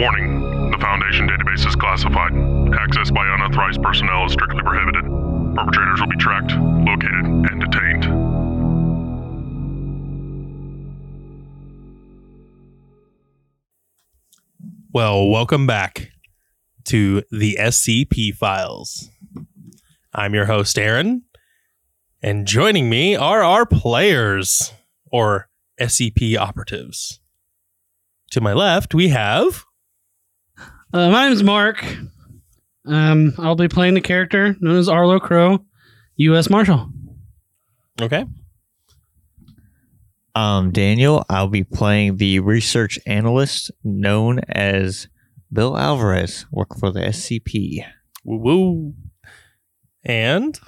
Warning. The Foundation database is classified. Access by unauthorized personnel is strictly prohibited. Perpetrators will be tracked, located, and detained. Well, welcome back to the SCP files. I'm your host, Aaron, and joining me are our players or SCP operatives. To my left, we have Uh, my name's Mark. Um, I'll be playing the character known as Arlo Crow, U.S. Marshal. okay, Um, Daniel, I'll be playing the research analyst known as Bill Alvarez, work for the SCP. woo woo, and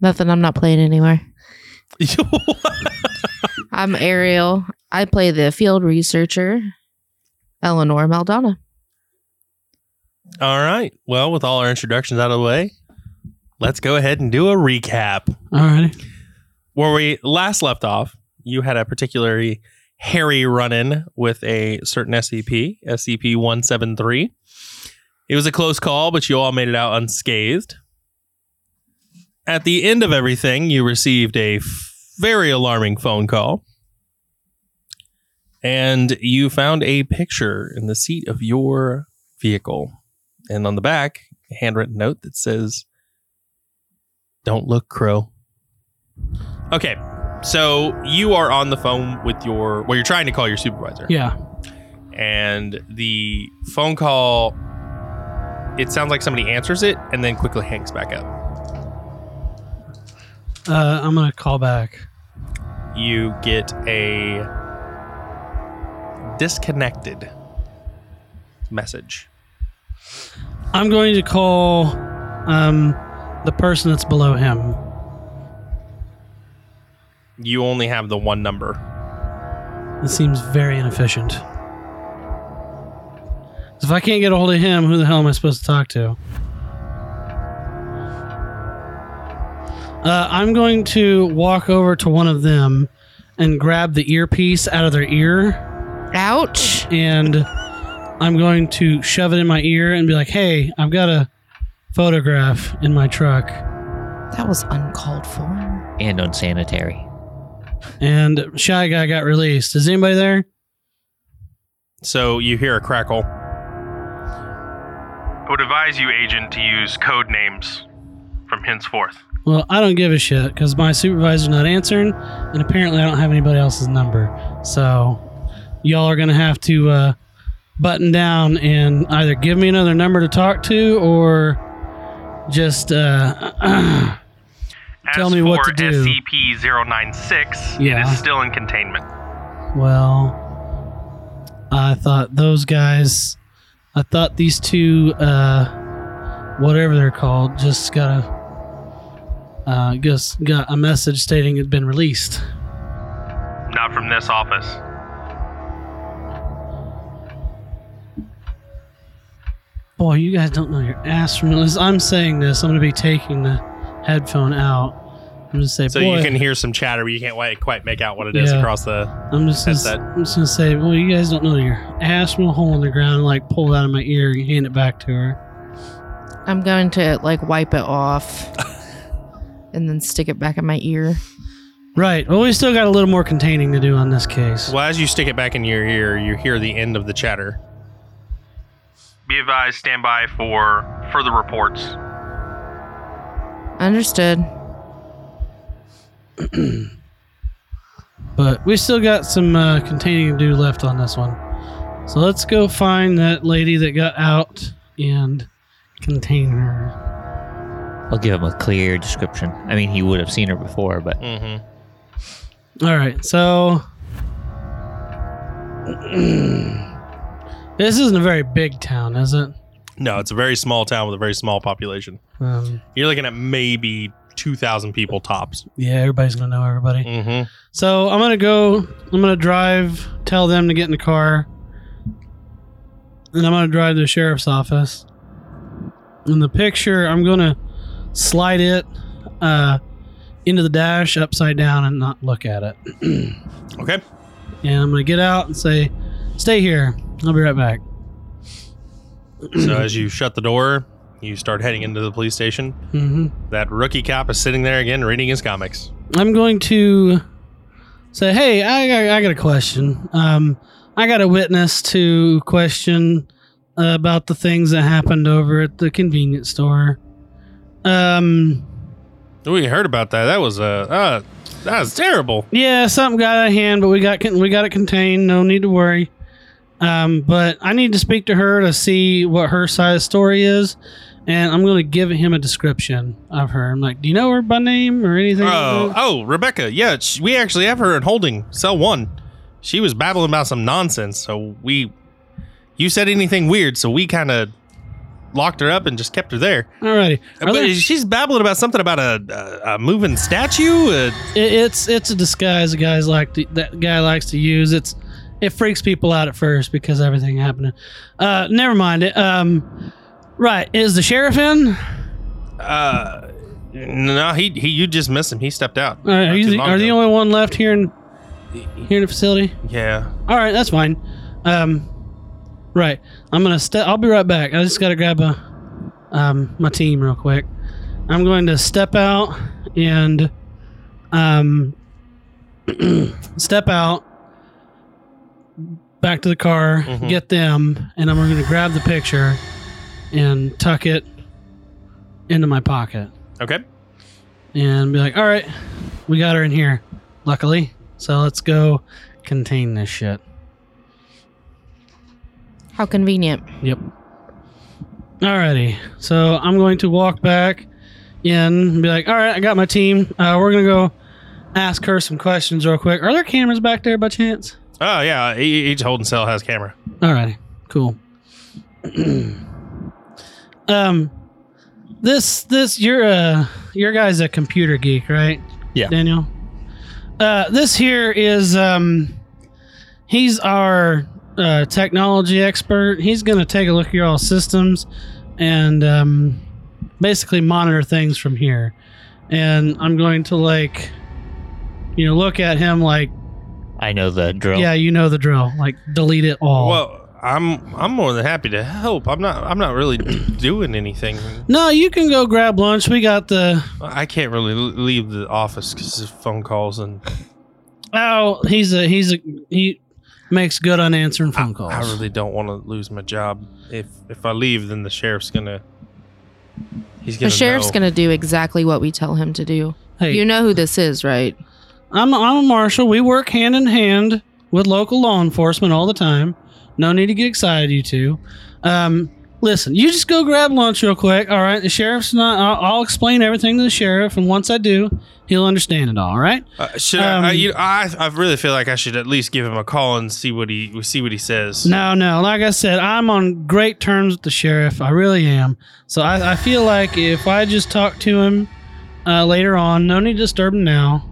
Nothing. I'm not playing anywhere. I'm Ariel. I play the field researcher, Eleanor Maldana. all right. Well, with all our introductions out of the way, let's go ahead and do a recap. All right. where we last left off, you had a particularly hairy run in with a certain SCP, SCP 173. It was a close call, but you all made it out unscathed. At the end of everything, you received a f- very alarming phone call. And you found a picture in the seat of your vehicle. And on the back, a handwritten note that says, Don't look, Crow. Okay, so you are on the phone with your, well, you're trying to call your supervisor. Yeah. And the phone call, it sounds like somebody answers it and then quickly hangs back up. Uh, I'm gonna call back. You get a disconnected message. I'm going to call um, the person that's below him. You only have the one number. It seems very inefficient. If I can't get a hold of him, who the hell am I supposed to talk to? Uh, I'm going to walk over to one of them and grab the earpiece out of their ear, Ouch. and I'm going to shove it in my ear and be like, "Hey, I've got a photograph in my truck." That was uncalled for. And unsanitary. And Shy Guy got released. Is anybody there? So you hear a crackle. I would advise you, agent, to use code names from henceforth. Well, I don't give a shit because my supervisor's not answering, and apparently I don't have anybody else's number. So, y'all are gonna have to uh, button down and either give me another number to talk to, or just uh, Tell me what to do. SCP-096, Yeah. it is still in containment. well, I thought those guys, I thought these two, uh, whatever they're called, just got a. Uh, just got a message stating it'd been released. Not from this office. Boy, you guys don't know your ass from this. I'm saying this. I'm going to be taking the headphone out. I'm just say, So boy. you can hear some chatter, but you can't quite- quite make out what it is Yeah. across the. I'm just gonna, headset. I'm just gonna say, well, you guys don't know your ass from a hole in the ground. And, like pull it out of my ear and hand it back to her. I'm going to like wipe it off and then stick it back in my ear. Right. Well, we still got a little more containing to do on this case. Well, as you stick it back in your ear, you hear the end of the chatter. Be advised, stand by for further reports. Understood. But we still got some uh, containing to do left on this one. So let's go find that lady that got out and contain her. I'll give him a clear description. I mean, he would have seen her before, but Mm-hmm. All right. So this isn't a very big town, is it? No, it's a very small town with a very small population. Um, You're looking at maybe 2,000 people tops. yeah, everybody's gonna know everybody. Mm-hmm. So I'm gonna go. I'm gonna drive. Tell them to get in the car, and I'm gonna drive to the sheriff's office. In the picture, I'm gonna slide it uh, into the dash upside down and not look at it. Okay. And I'm gonna get out and say, "Stay here. I'll be right back." So as you shut the door, you start heading into the police station. hmm That rookie cop is sitting there again reading his comics. I'm going to say, "Hey, I got, I got a question. Um, I got a witness to question uh, about the things that happened over at the convenience store. Um, We heard about that. That was uh, uh that was terrible. yeah, something got out of hand, but we got we got it contained. No need to worry. Um, but I need to speak to her to see what her side of the story is." And I'm going to give him a description of her. I'm like, do you know her by name or anything? Oh, that?" oh, Rebecca. Yeah, sh- we actually have her in holding cell one. She was babbling about some nonsense, so we. You said anything weird, so we kind of locked her up and just kept her there. Alrighty. Are But there- she's babbling about something about a a, a moving statue. Uh, It, it's it's a disguise that guys like to, that guy likes to use. It's it freaks people out at first because everything happening. Uh, never mind it. Um, right, is the sheriff in? uh, no, he he. You just missed him. He stepped out. All right, are you the, are the only one left here in here in the facility? Yeah. All right, that's fine. Um, right, I'm gonna step. I'll be right back. I just gotta grab a um my team real quick. I'm going to step out and um step out back to the car, Mhm. get them, and I'm going to grab the picture and tuck it into my pocket Okay. and be like, "All right, we got her in here." Luckily, so let's go contain this shit. How convenient. Yep. Alrighty. So I'm going to walk back in and be like, all right, I got my team. Uh, we're going to go ask her some questions real quick. Are there cameras back there by chance? Oh yeah. e- Each holding cell has camera. Alrighty. Cool. um, this, this, you're a, your guy's a computer geek, right? Yeah. Daniel? Uh, this here is, um, he's our uh, technology expert. He's going to take a look at your all systems and um, basically monitor things from here. And I'm going to like, you know, look at him like, I know the drill. yeah, you know the drill. Like, delete it all. Well, I'm I'm more than happy to help. I'm not I'm not really doing anything. no, you can go grab lunch. We got the. I can't really leave the office because of phone calls and Oh, he's a he's a he makes good on answering phone calls. I really don't want to lose my job. If if I leave, then the sheriff's gonna. He's gonna. The sheriff's know. going to do exactly what we tell him to do. hey, You know who this is, right? I'm I'm a marshal. We work hand in hand with local law enforcement all the time. No need to get excited, you two. Um, listen, you just go grab lunch real quick. All right, the sheriff's not. I'll, I'll explain everything to the sheriff, and once I do, he'll understand it all. All right. Uh, should I, I, Um, you, I? I really feel like I should at least give him a call and see what he see what he says. No, no. Like I said, I'm on great terms with the sheriff. I really am. So I, I feel like if I just talk to him uh, later on, no need to disturb him now.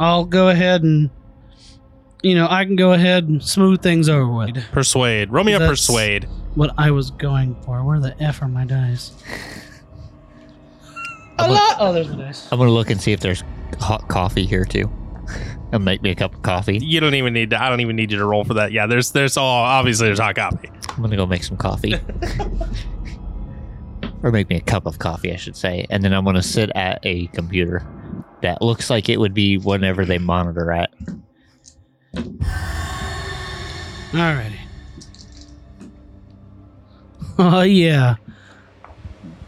I'll go ahead and, you know, I can go ahead and smooth things over with. Persuade. Roll me a That's- persuade. What I was going for. Where the f are my dice? A I'm lot. Oh, there's my dice. I'm gonna look and see if there's hot coffee here too, and make me a cup of coffee. You don't even need to. I don't even need you to roll for that. Yeah, there's there's all obviously there's hot coffee. I'm gonna go make some coffee, or make me a cup of coffee, I should say, and then I'm gonna sit at a computer that looks like it would be whenever they monitor at. Alrighty. Oh yeah.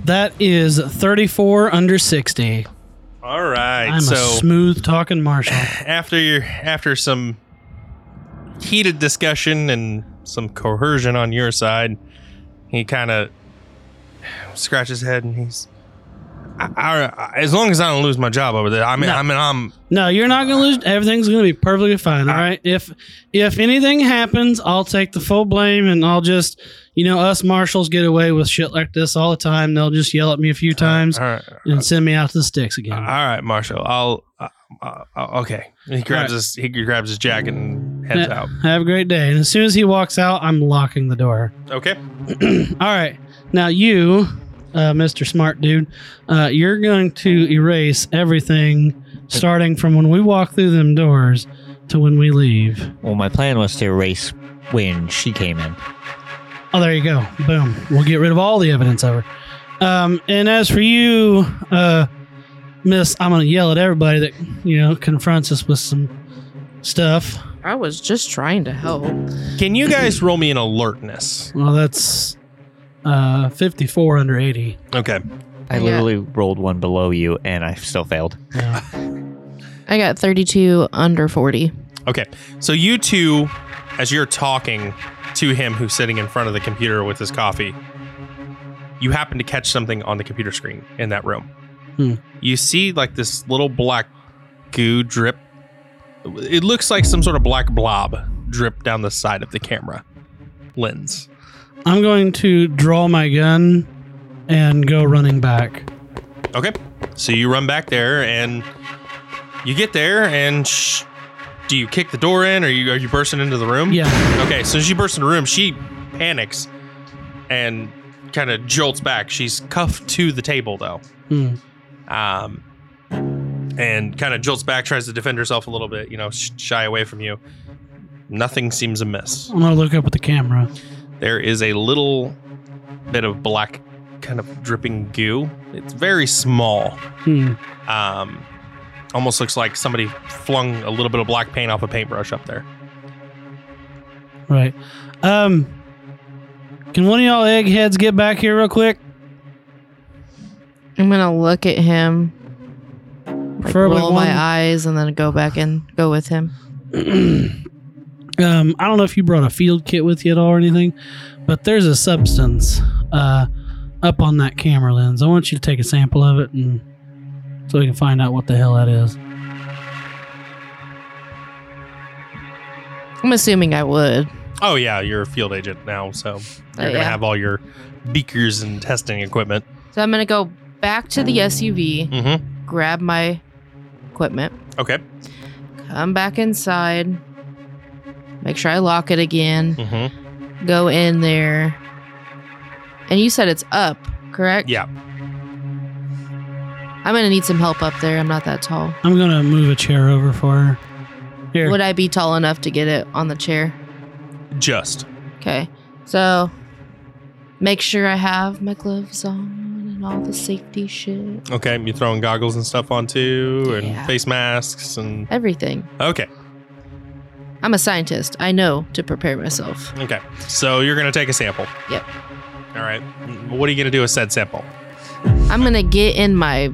That is 34 under 60. All right. I'm so a smooth talking marshal. after your after some heated discussion and some coercion on your side, he kind of scratches his head and he's. I, I, as long as I don't lose my job over there, I mean, No. I mean, I'm No, you're not gonna lose. Everything's gonna be perfectly fine. All right. If if anything happens, I'll take the full blame, and I'll just, you know, us marshals get away with shit like this all the time. They'll just yell at me a few times all right. and send me out to the sticks again. All right, Marshall. I'll. Uh, uh, uh, okay. He grabs All right. his he grabs his jacket and heads Ha- out. Have a great day. And as soon as he walks out, I'm locking the door. Okay. All right. Now you, uh, Mr. Smart Dude, uh, you're going to erase everything starting from when we walk through them doors to when we leave. Well, my plan was to erase when she came in. Oh, there you go. Boom. We'll get rid of all the evidence of her. Um, and as for you, uh, Miss, I'm going to yell at everybody that, you know, confronts us with some stuff. I was just trying to help. Can you guys roll me an alertness? Well, that's uh, 54 under 80. Okay. I Yeah. literally rolled one below you, and I still failed. Yeah. I got 32 under 40. Okay. So you two, as you're talking to him who's sitting in front of the computer with his coffee, you happen to catch something on the computer screen in that room. Hmm. You see like this little black goo drip. It looks like some sort of black blob drip down the side of the camera lens. I'm going to draw my gun and go running back. Okay. So you run back there and you get there and sh- do you kick the door in or you are you bursting into the room? Yeah. Okay, so as you burst in the room, she panics and kind of jolts back. She's cuffed to the table though. Hmm. Um and kind of jolts back, tries to defend herself a little bit, you know, sh- shy away from you. Nothing seems amiss. I'm going to look up at the camera. There is a little bit of black kind of dripping goo. It's very small. Hmm. Um, almost looks like somebody flung a little bit of black paint off a paintbrush up there. Right. Um, can one of y'all eggheads get back here real quick? I'm gonna look at him, like Preferably roll one- my eyes, and then go back and go with him. Um, I don't know if you brought a field kit with you at all or anything, but there's a substance uh, up on that camera lens. I want you to take a sample of it, and so we can find out what the hell that is. I'm assuming I would. Oh yeah, you're a field agent now, so you're gonna yeah. have all your beakers and testing equipment. So I'm gonna go back to the SUV, Mm-hmm. grab my equipment, Okay. come back inside, make sure I lock it again, Mm-hmm. go in there. And you said it's up, correct? Yeah. I'm gonna need some help up there. I'm not that tall. I'm gonna move a chair over for her. Here. Would I be tall enough to get it on the chair? Just. Okay. So make sure I have my gloves on and all the safety shit. Okay. You're throwing goggles and stuff on too, and Yeah. face masks and Everything. okay. I'm a scientist. I know to prepare myself. Okay. So you're gonna take a sample. Yep. All right. Mm, what are you gonna do with said sample? I'm gonna get in my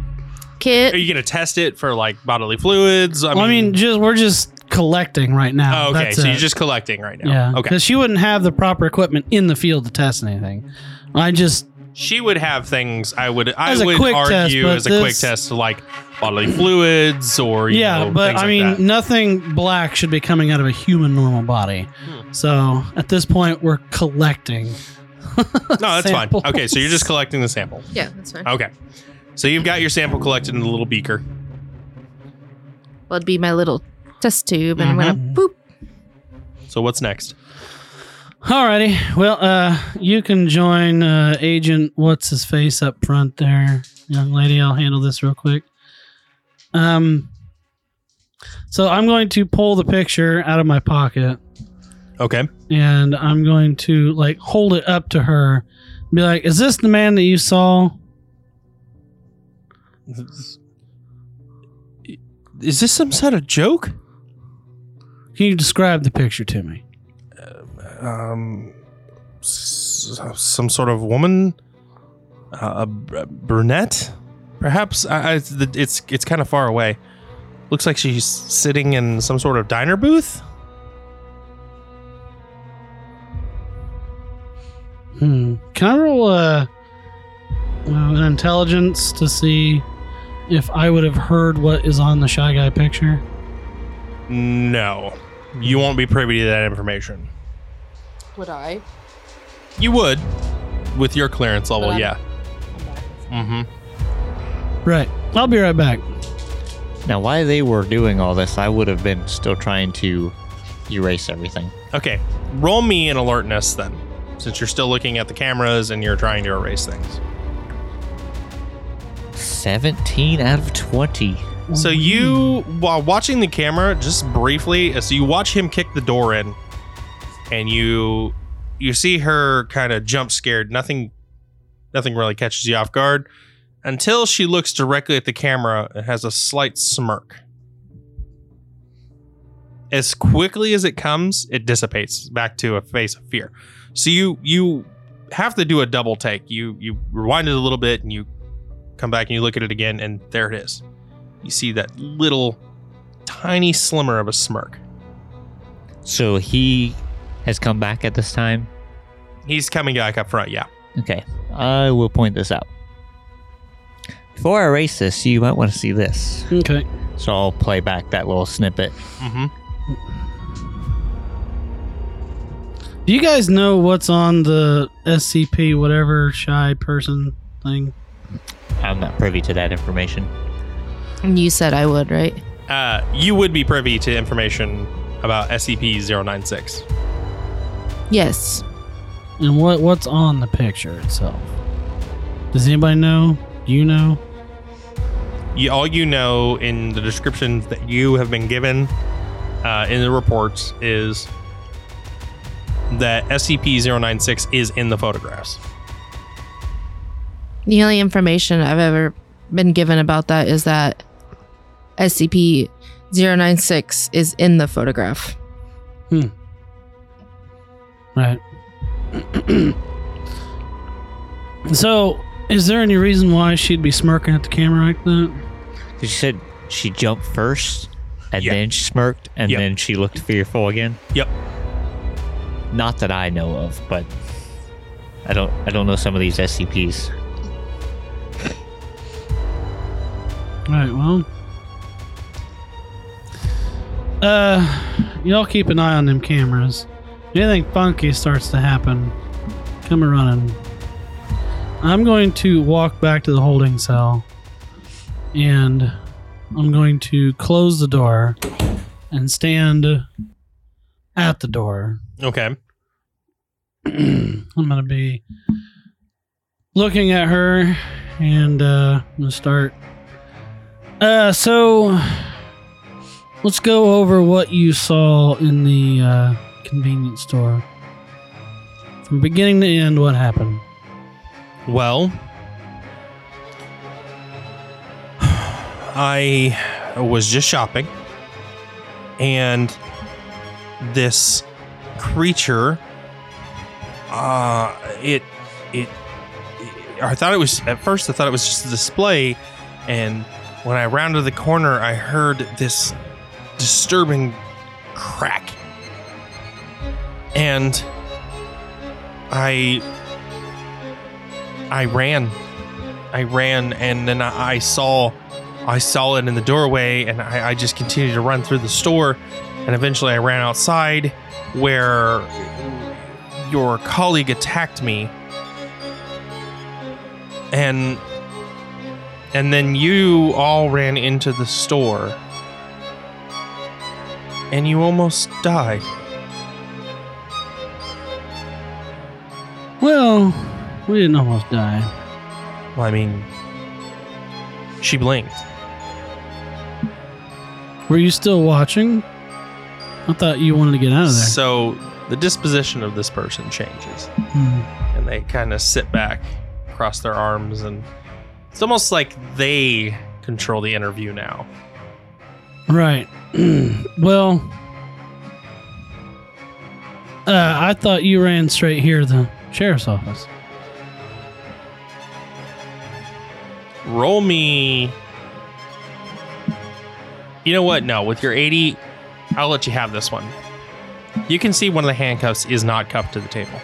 kit. Are you gonna test it for like bodily fluids? well, I mean, just we're just collecting right now. oh, okay. That's So it. you're just collecting right now. yeah. Okay. Because she wouldn't have the proper equipment in the field to test anything. I just She would have things. I would. I As a would quick test, argue as a quick test, like bodily fluids or you yeah, know, but I like mean, that. nothing black should be coming out of a human normal body. Hmm. So at this point, we're collecting. no, that's fine. Okay, so you're just collecting the sample. Yeah, that's fine. Okay, so you've got your sample collected in the little beaker. Well, it'd be my little test tube, and I'm gonna Mhm. boop. So what's next? Alrighty. Well, uh, you can join uh, Agent What's His Face up front there, young lady. I'll handle this real quick. Um, so I'm going to pull the picture out of my pocket Okay. and I'm going to like hold it up to her, and be like, "Is this the man that you saw?" is this some sort of joke? Can you describe the picture to me? Um, s- some sort of woman, uh, a br- brunette, perhaps. I, I, it's it's kind of far away. Looks like she's sitting in some sort of diner booth. Hmm. Can I roll uh, uh, an intelligence to see if I would have heard what is on the shy guy picture? No, you won't be privy to that information. Would I? You would, with your clearance level, I'm- yeah. Mm-hmm. Right. I'll be right back. Now, while they were doing all this, I would have been still trying to erase everything. Okay, roll me an alertness then, since you're still looking at the cameras and you're trying to erase things. 17 out of 20. So you, while watching the camera, just briefly, so you watch him kick the door in, and you you see her kind of jump scared. Nothing, nothing really catches you off guard until she looks directly at the camera and has a slight smirk. As quickly as it comes, it dissipates back to a face of fear. So you you have to do a double take. You you rewind it a little bit and you come back and you look at it again, and there it is you see that little tiny slimmer of a smirk. So he has come back at this time. He's coming back up front, yeah. Okay, I will point this out. Before I erase this, you might want to see this. Okay. So I'll play back that little snippet. Mm-hmm. Do you guys know what's on the SCP whatever shy person thing? I'm not privy to that information. You said I would, right? Uh, you would be privy to information about SCP-096. Yes. And what what's on the picture itself? Does anybody know? Do you know? You, all you know in the descriptions that you have been given uh, in the reports is that SCP-096 is in the photographs. The only information I've ever been given about that is that SCP 096 is in the photograph. Right. so, is there any reason why she'd be smirking at the camera like that? She said she jumped first, and Yeah. then she smirked, and Yep. then she looked fearful again. Yep. Not that I know of, but I don't. I don't know some of these SCPs. Right, well. Uh, y'all keep an eye on them cameras. Anything funky starts to happen, come a running. I'm going to walk back to the holding cell and I'm going to close the door and stand at the door. Okay. I'm going to be looking at her and uh, I'm going to start. Uh, so let's go over what you saw in the uh, convenience store. From beginning to end, what happened? Well, I was just shopping, and this creature, uh, it, it, I thought it was at first. I thought it was just a display, and when I rounded the corner, I heard this disturbing crack, and I I ran. I ran and then I, I saw I saw it in the doorway and I, I just continued to run through the store and eventually I ran outside where your colleague attacked me and and then you all ran into the store and you almost died. Well, we didn't almost die. Well, I mean, she blinked. Were you still watching? I thought you wanted to get out of there. So the disposition of this person changes, Hmm. and they kind of sit back, cross their arms, and it's almost like they control the interview now. Right. well, uh, I thought you ran straight here the sheriff's office. Roll me. You know what? No, with your 80, I'll let you have this one. You can see one of the handcuffs is not cuffed to the table.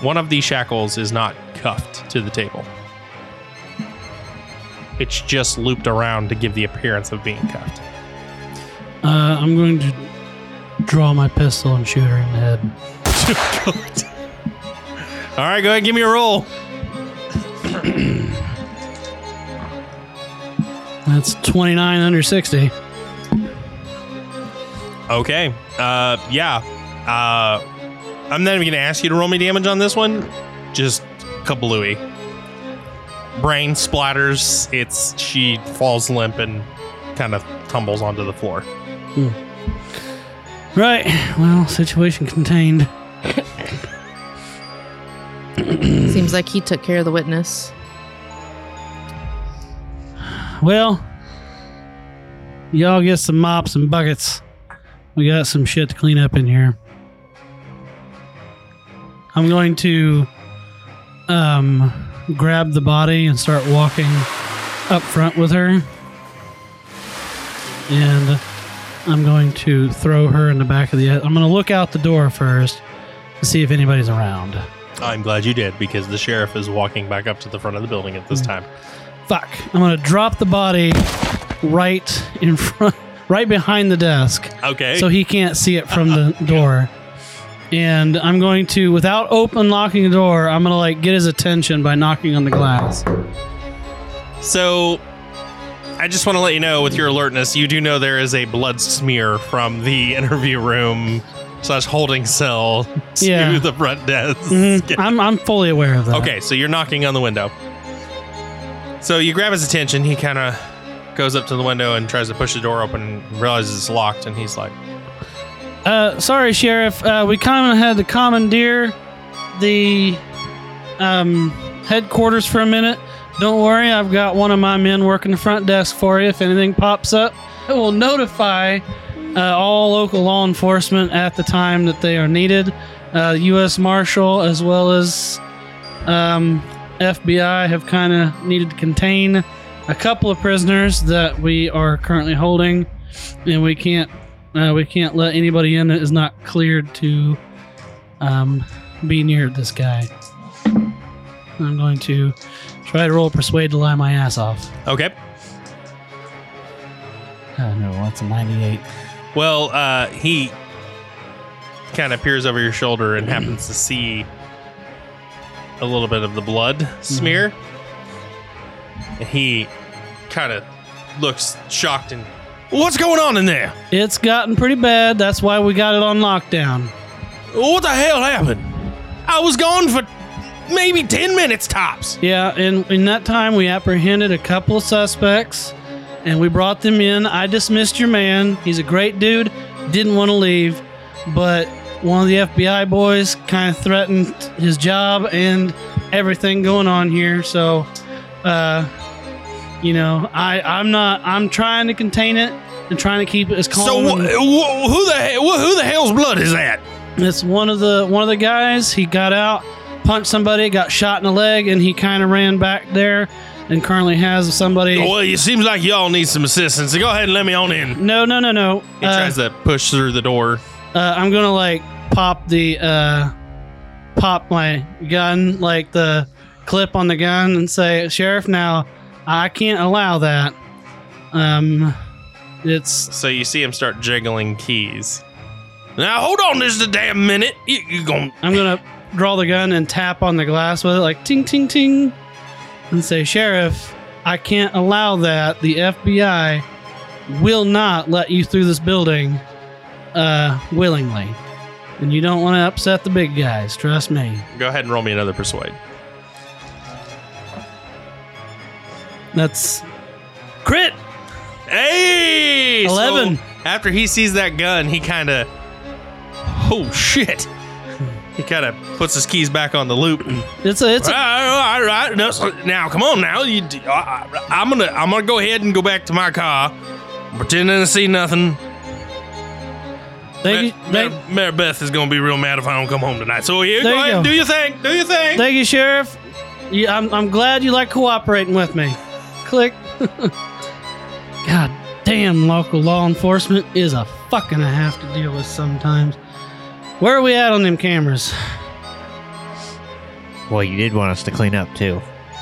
One of these shackles is not cuffed to the table. It's just looped around to give the appearance of being cuffed. Uh, I'm going to draw my pistol and shoot her in the head. All right, go ahead give me a roll. That's 29 under 60. Okay. Uh, yeah. Uh, I'm not even going to ask you to roll me damage on this one. Just kablooey. Brain splatters. It's she falls limp and kind of tumbles onto the floor. Right. Well, situation contained. Seems like he took care of the witness. Well, y'all get some mops and buckets. We got some shit to clean up in here. I'm going to um grab the body and start walking up front with her. And I'm going to throw her in the back of the I'm going to look out the door first to see if anybody's around. I'm glad you did because the sheriff is walking back up to the front of the building at this hmm. time. Fuck. I'm going to drop the body right in front right behind the desk. Okay. so he can't see it from the door. And I'm going to, without open locking the door, I'm gonna like get his attention by knocking on the glass. So, I just want to let you know, with your alertness, you do know there is a blood smear from the interview room slash holding cell to Yeah. the front desk. Mhm. I'm I'm fully aware of that. Okay, so you're knocking on the window. So you grab his attention. He kind of goes up to the window and tries to push the door open and realizes it's locked. And he's like, Uh, sorry, sheriff. Uh, we kind of had to commandeer the um headquarters for a minute. Don't worry, I've got one of my men working the front desk for you. If anything pops up, it will notify uh, all local law enforcement at the time that they are needed. Uh, U.S. Marshal as well as um, FBI have kind of needed to contain a couple of prisoners that we are currently holding, and we can't uh, we can't let anybody in that is not cleared to um, be near this guy. I'm going to try to roll persuade to lie my ass off. okay. Oh no, that's a 98. Well, uh, he kind of peers over your shoulder and happens to see a little bit of the blood smear. And he kind of looks shocked and, What's going on in there? It's gotten pretty bad. That's why we got it on lockdown. What the hell happened? I was gone for maybe 10 minutes tops. Yeah, and in that time we apprehended a couple of suspects and we brought them in. I dismissed your man. He's a great dude. Didn't want to leave, but one of the FBI boys kind of threatened his job and everything going on here. So, uh, you know, I I'm not I'm trying to contain it and trying to keep it as calm. So wh- wh- who the hell, who the hell's blood is that? it's one of the one of the guys. He got out, punched somebody, got shot in the leg, and he kind of ran back there, and currently has somebody. Well, it seems like y'all need some assistance. So go ahead and let me on in. No, no, no, no. He Uh, tries to push through the door. uh, I'm gonna like pop the uh, pop my gun, like the clip on the gun, and say, "Sheriff, now I can't allow that." Um, it's So you see him start jiggling keys. Now hold on just a damn minute. You, you gon' I'm gonna draw the gun and tap on the glass with it, like ting ting ting, and say, "Sheriff, I can't allow that. The FBI will not let you through this building uh, willingly, and you don't want to upset the big guys. Trust me." go ahead and roll me another persuade. That's crit. Hey, so 11. after he sees that gun, he kind of, oh shit. He kind of puts his keys back on the loop. It's a it's a, right, all right, no, now come on now. You, I, am gonna I'm gonna go ahead and go back to my car, pretending to see nothing. thank you, Ma- thank, Ma- Mary Beth is gonna be real mad if I don't come home tonight. So here, go you ahead, and go. do your thing, do your thing. thank you, sheriff. You, I'm I'm glad you like cooperating with me. Click. God damn, local law enforcement is a fucking I have to deal with sometimes. Where are we at on them cameras? Well, you did want us to clean up too.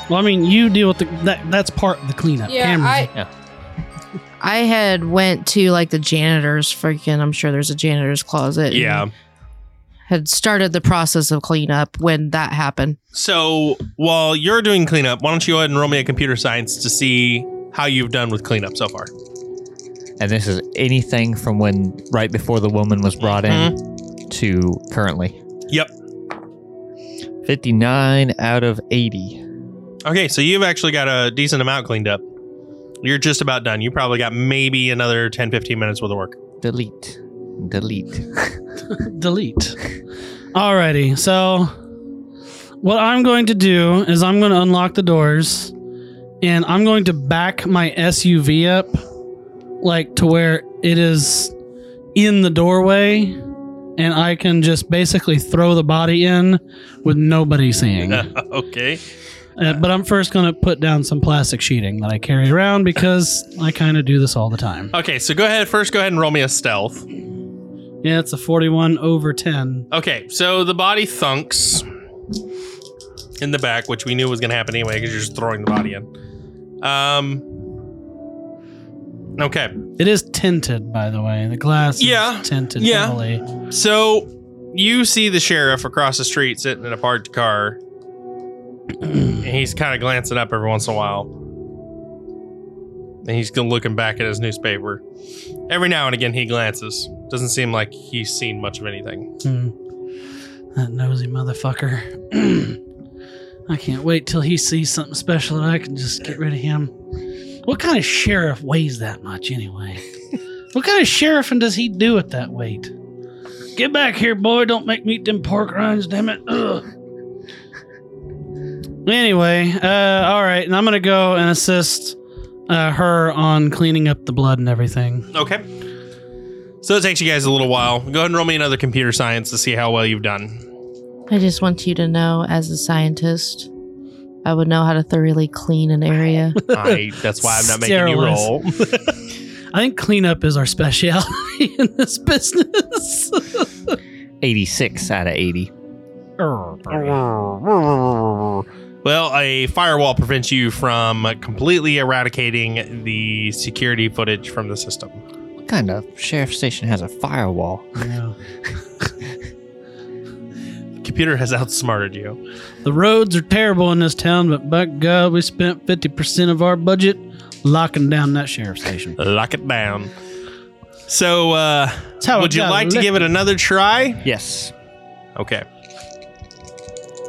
Well, I mean, you deal with the that. That's part of the cleanup. Yeah, cameras. I Yeah. I had went to like the janitor's freaking. I'm sure there's a janitor's closet. yeah. had started the process of cleanup when that happened. So while you're doing cleanup, why don't you go ahead and roll me a computer science to see how you've done with cleanup so far? And this is anything from when right before the woman was brought in Mm-hmm. To currently. Yep. 59 out of 80. Okay, so you've actually got a decent amount cleaned up. You're just about done. You probably got maybe another 10, 15 minutes worth of work. Delete. Delete. delete. Alrighty, so what I'm going to do is I'm going to unlock the doors and I'm going to back my SUV up like to where it is in the doorway and I can just basically throw the body in with nobody seeing. okay. Uh, but I'm first going to put down some plastic sheeting that I carry around because I kind of do this all the time. Okay, so go ahead. First, go ahead and roll me a stealth. Yeah, it's a 41 over 10. Okay, so the body thunks in the back, which we knew was going to happen anyway because you're just throwing the body in. Um. Okay, It is tinted, by the way. The glass Yeah, is tinted yeah. heavily. so you see the sheriff across the street sitting in a parked car. and he's kind of glancing up every once in a while. And he's looking back at his newspaper. Every now and again, he glances. Doesn't seem like he's seen much of anything. Hmm. That nosy motherfucker. I can't wait till he sees something special that I can just get rid of him. What kind of sheriff weighs that much anyway? what kind of sheriff and does he do at that weight? Get back here, boy. Don't make me eat them pork rinds, damn it. Ugh. Anyway, uh, all right, and I'm gonna go and assist uh, her on cleaning up the blood and everything. Okay. So it takes you guys a little while. Go ahead and roll me another computer science to see how well you've done. I just want you to know, as a scientist, I would know how to thoroughly clean an area. I, that's why I'm not making you roll. I think cleanup is our specialty in this business. 86 out of 80. well, a firewall prevents you from completely eradicating the security footage from the system. What kind of sheriff station has a firewall? Yeah. The computer has outsmarted you. The roads are terrible in this town, but by God, we spent 50% of our budget locking down that sheriff station. Lock it down. So, uh, That's how would it you got like to give it another try? Yes. Okay.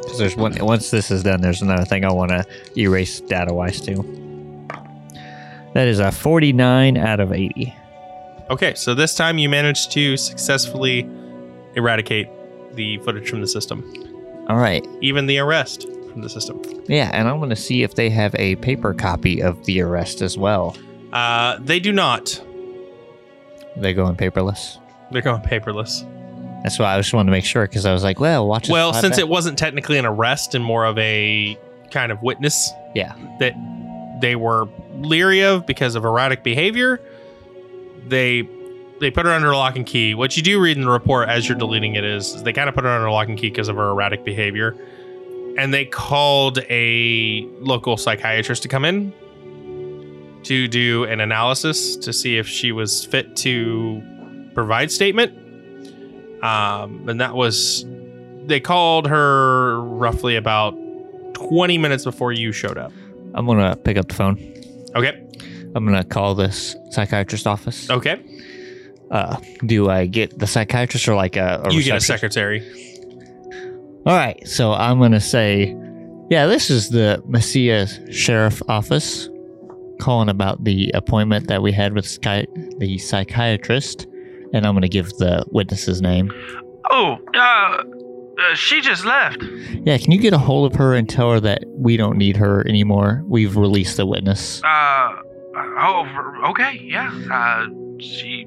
'Cause there's one, once this is done, there's another thing I want to erase data wise too. That is a 49 out of 80. Okay, so this time you managed to successfully eradicate the footage from the system, All right. even the arrest from the system. Yeah, and I want to see if they have a paper copy of the arrest as well. Uh, they do not. They go in paperless. They're going paperless. That's why I just wanted to make sure because I was like, well, watch. Well, since back. it wasn't technically an arrest and more of a kind of witness yeah, that they were leery of because of erratic behavior, they they put her under lock and key. What you do read in the report as you're deleting it is, is they kind of put her under lock and key because of her erratic behavior, and they called a local psychiatrist to come in to do an analysis to see if she was fit to provide statement. Um, and that was they called her roughly about 20 minutes before you showed up. I'm going to pick up the phone. Okay. I'm going to call this psychiatrist office. Okay. Uh, do I get the psychiatrist or like a, a you get a secretary. All right, so I'm gonna say, yeah, this is the Messia Sheriff Office, calling about the appointment that we had with Sky, the psychiatrist, and I'm gonna give the witness's name. Oh, uh, uh, she just left. Yeah, can you get a hold of her and tell her that we don't need her anymore? We've released the witness. Uh, oh, okay, yeah. Uh, she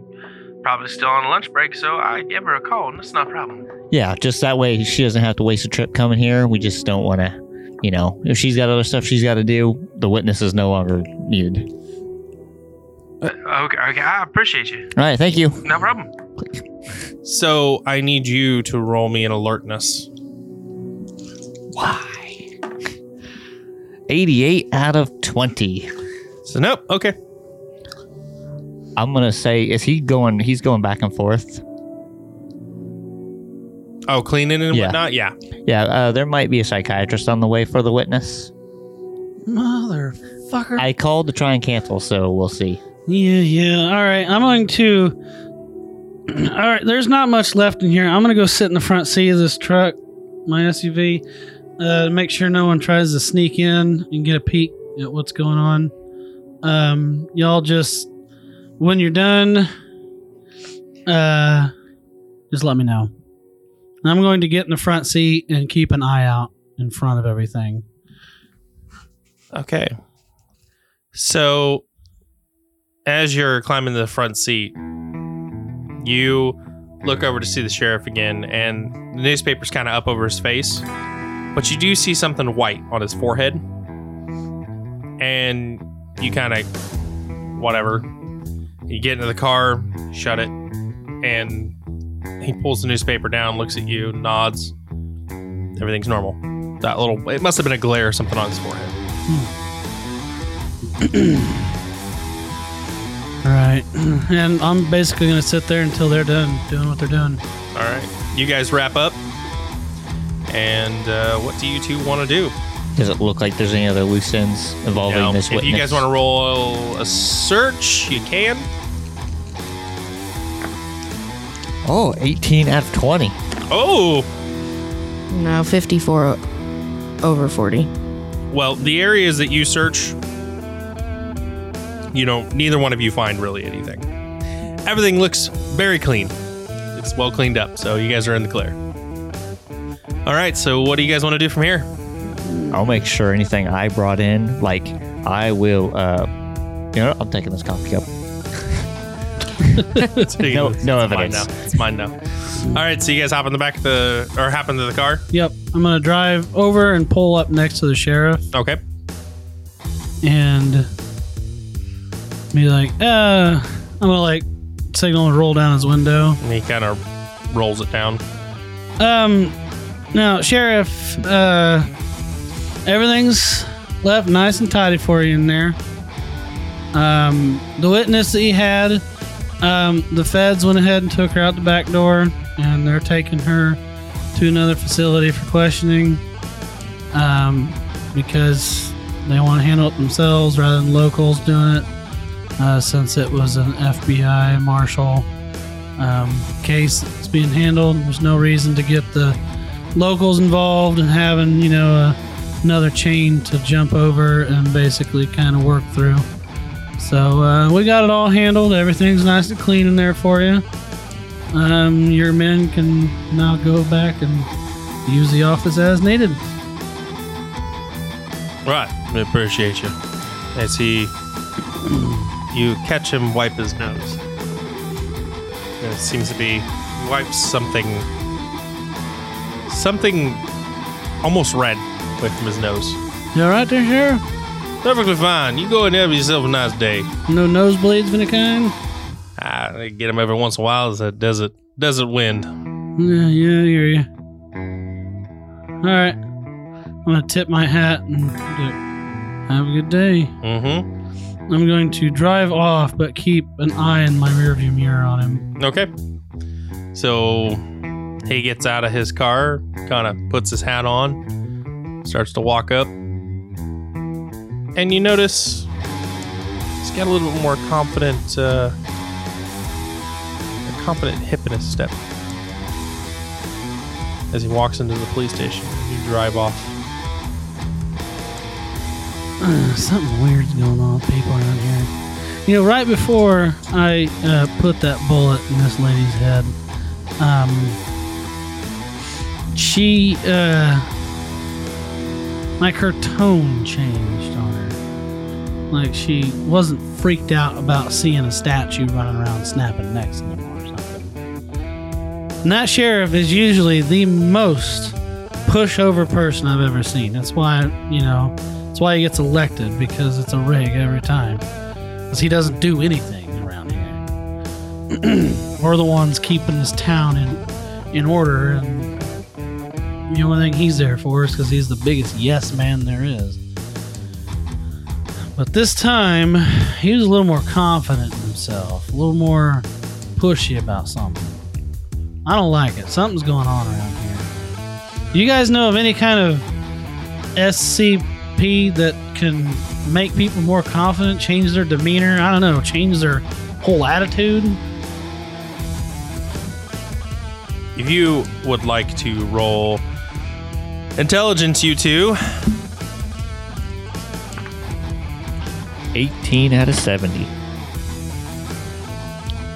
probably still on lunch break, so I give her a call, and that's not a problem. Yeah, just that way she doesn't have to waste a trip coming here. We just don't want to, you know, if she's got other stuff she's got to do, the witness is no longer needed. Uh, okay, okay, I appreciate you. All right, thank you. No problem. So I need you to roll me an alertness. Why? 88 out of 20. So nope. Okay. I'm going to say, is he going, he's going back and forth? Oh, cleaning and Yeah. whatnot. Yeah. Yeah, uh, there might be a psychiatrist on the way for the witness. Motherfucker. I called to try and cancel, so we'll see. Yeah, yeah. All right. I'm going to. All right. There's not much left in here. I'm going to go sit in the front seat of this truck, my SUV, uh, to make sure no one tries to sneak in and get a peek at what's going on. Um, y'all just, when you're done, uh, just let me know. I'm going to get in the front seat and keep an eye out in front of everything. Okay. So, as you're climbing the front seat, you look over to see the sheriff again, and the newspaper's kind of up over his face, but you do see something white on his forehead, and you kind of, whatever. You get into the car, shut it, and he pulls the newspaper down, looks at you, nods. Everything's normal. That little, it must have been a glare or something on his forehead. right. And I'm basically going to sit there until they're done doing what they're doing. All right. You guys wrap up. And uh, what do you two want to do? Does it look like there's any other loose ends involving Now, this if witness? you guys want to roll a search, you can. Oh, 18 out of 20. Oh, No, 54 o- over 40. well, the areas that you search, you know, neither one of you find really anything. Everything looks very clean. It's well cleaned up, so you guys are in the clear. All right, so what do you guys want to do from here? I'll make sure anything I brought in, like, I will, uh, you know, I'm taking this coffee cup. No- no It's mine evidence. now. It's mine now. All right, so you guys hop in the back of the, or hop into the car. Yep. I'm going to drive over and pull up next to the sheriff Okay. and be like, uh, I'm going to like signal and roll down his window. And he kind of rolls it down. Um, now, Sheriff, uh, everything's left nice and tidy for you in there. Um, the witness that he had, um, the feds went ahead and took her out the back door, and they're taking her to another facility for questioning. Um, because they want to handle it themselves rather than locals doing it. Uh, since it was an FBI marshal um, case that's being handled, there's no reason to get the locals involved and having you know uh, another chain to jump over and basically kind of work through. So uh, we got it all handled. Everything's nice and clean in there for you. Um, your men can now go back and use the office as needed. Right. We appreciate you. As he, you catch him wipe his nose. It seems to be wipes something, something almost red away from his nose. You all right there, Sheriff? Perfectly fine. You go and have yourself a nice day. No nosebleeds of any kind? Ah, they get them every once in a while. It's a desert, desert wind. Yeah, yeah, I hear you. All right. I'm going to tip my hat and have a good day. Mm-hmm. I'm going to drive off, but keep an eye in my rearview mirror on him. Okay. So he gets out of his car, kind of puts his hat on, starts to walk up. And you notice he's got a little bit more confident, uh, a confident hip in his step. As he walks into the police station, you drive off. Uh, something weird's going on with people around here. You know, right before I uh, put that bullet in this lady's head, um, she uh like her tone changed on her. Like she wasn't freaked out about seeing a statue running around snapping necks anymore or something. And that sheriff is usually the most pushover person I've ever seen. That's why, you know, that's why he gets elected because it's a rig every time. Because he doesn't do anything around here. We're the ones keeping this town in in order, and the only thing he's there for is because he's the biggest yes man there is. But this time, he was a little more confident in himself, a little more pushy about something. I don't like it. Something's going on around here. Do you guys know of any kind of SCP that can make people more confident, change their demeanor? I don't know, change their whole attitude? If you would like to roll intelligence, you two, 18 out of 70.